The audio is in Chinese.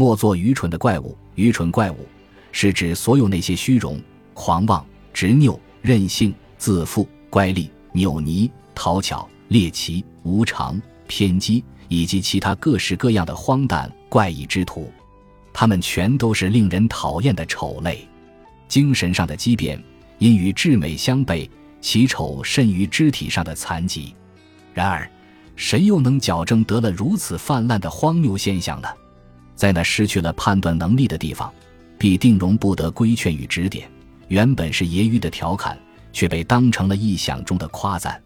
莫做愚蠢的怪物。愚蠢怪物是指所有那些虚荣、狂妄、执拗、任性、自负、乖戾、扭捏、讨巧、猎奇、无常、偏激以及其他各式各样的荒诞怪异之徒。他们全都是令人讨厌的丑类。精神上的畸变，因与至美相悖，其丑甚于肢体上的残疾。然而，谁又能矫正得了如此泛滥的荒谬现象呢？在那失去了判断能力的地方，必定容不得规劝与指点。原本是揶揄的调侃，却被当成了臆想中的夸赞。